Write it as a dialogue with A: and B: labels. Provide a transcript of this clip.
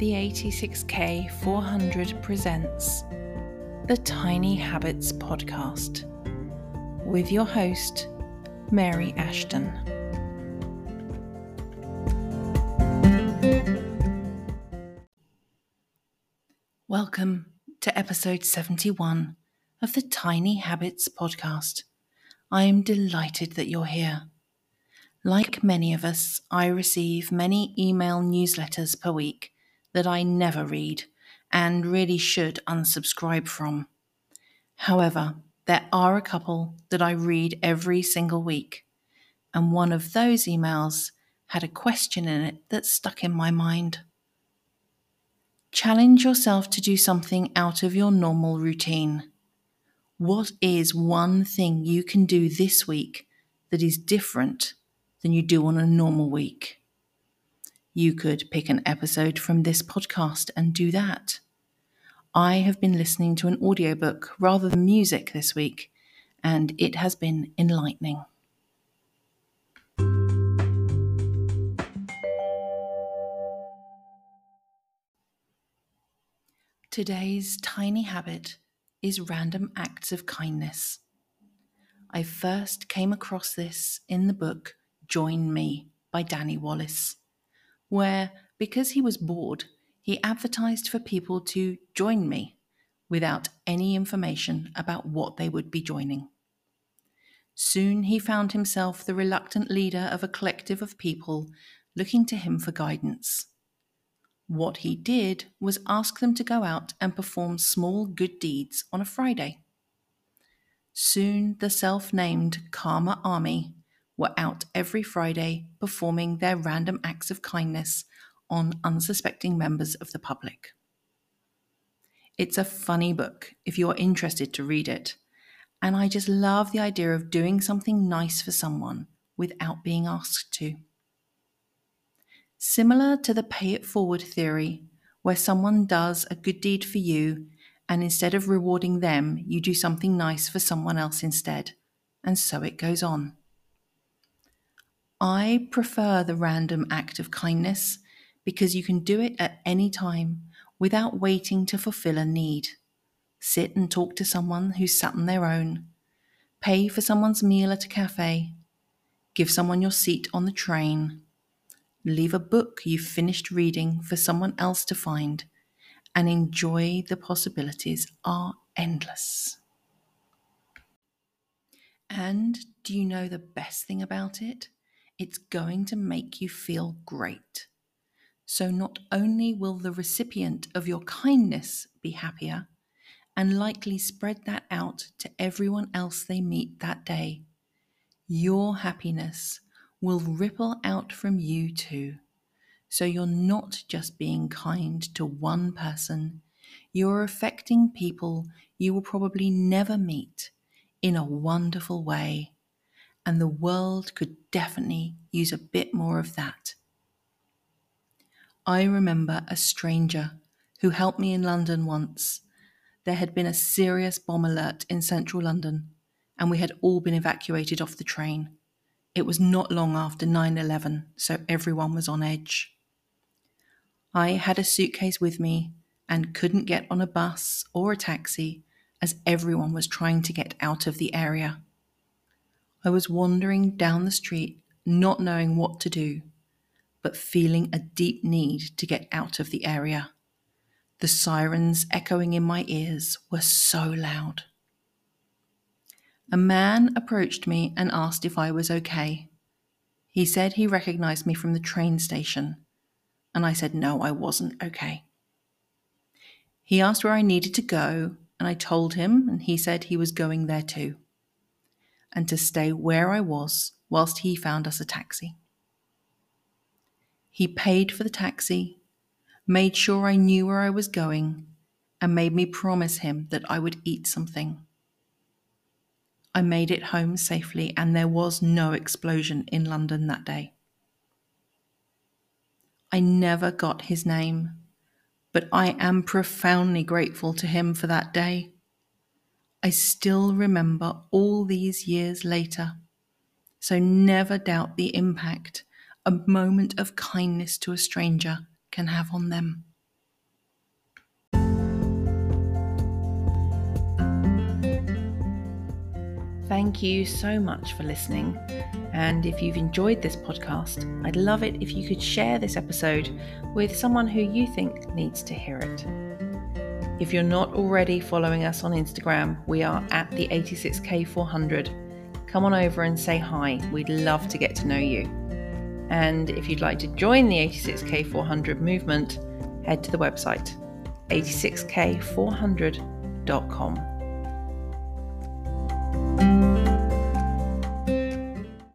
A: the 86K 400 presents the Tiny Habits Podcast with your host, Mary Ashton. Welcome to episode 71 of the Tiny Habits Podcast. I am delighted that you're here. Like many of us, I receive many email newsletters per week that I never read and really should unsubscribe from. However, there are a couple that I read every single week, and one of those emails had a question in it that stuck in my mind. Challenge yourself to do something out of your normal routine. What is one thing you can do this week that is different than you do on a normal week. You could pick an episode from this podcast and do that. I have been listening to an audiobook rather than music this week, and it has been enlightening. Today's tiny habit is random acts of kindness. I first came across this in the book Join Me by Danny Wallace, where, because he was bored, he advertised for people to join me without any information about what they would be joining. Soon he found himself the reluctant leader of a collective of people looking to him for guidance. What he did was ask them to go out and perform small good deeds on a Friday. Soon the self named Karma Army were out every Friday performing their random acts of kindness on unsuspecting members of the public. It's a funny book if you are interested to read it, and I just love the idea of doing something nice for someone without being asked to. Similar to the pay it forward theory, where someone does a good deed for you, and instead of rewarding them, you do something nice for someone else instead, and so it goes on. I prefer the random act of kindness because you can do it at any time without waiting to fulfill a need. Sit and talk to someone who's sat on their own. Pay for someone's meal at a cafe. Give someone your seat on the train. Leave a book you've finished reading for someone else to find and enjoy the possibilities are endless. And do you know the best thing about it? It's going to make you feel great. So, not only will the recipient of your kindness be happier and likely spread that out to everyone else they meet that day, your happiness will ripple out from you too. So, you're not just being kind to one person, you're affecting people you will probably never meet in a wonderful way and the world could definitely use a bit more of that. I remember a stranger who helped me in London once. There had been a serious bomb alert in central London, and we had all been evacuated off the train. It was not long after 9 11, so everyone was on edge. I had a suitcase with me and couldn't get on a bus or a taxi as everyone was trying to get out of the area. I was wandering down the street, not knowing what to do, but feeling a deep need to get out of the area. The sirens echoing in my ears were so loud. A man approached me and asked if I was okay. He said he recognized me from the train station, and I said no, I wasn't okay. He asked where I needed to go, and I told him, and he said he was going there too and to stay where I was whilst he found us a taxi. He paid for the taxi, made sure I knew where I was going, and made me promise him that I would eat something. I made it home safely, and there was no explosion in London that day. I never got his name, but I am profoundly grateful to him for that day. I still remember all these years later. So never doubt the impact a moment of kindness to a stranger can have on them. Thank you so much for listening. And if you've enjoyed this podcast, I'd love it if you could share this episode with someone who you think needs to hear it. If you're not already following us on Instagram, we are at the 86K400. Come on over and say hi. We'd love to get to know you. And if you'd like to join the 86K400 movement, head to the website 86K400.com.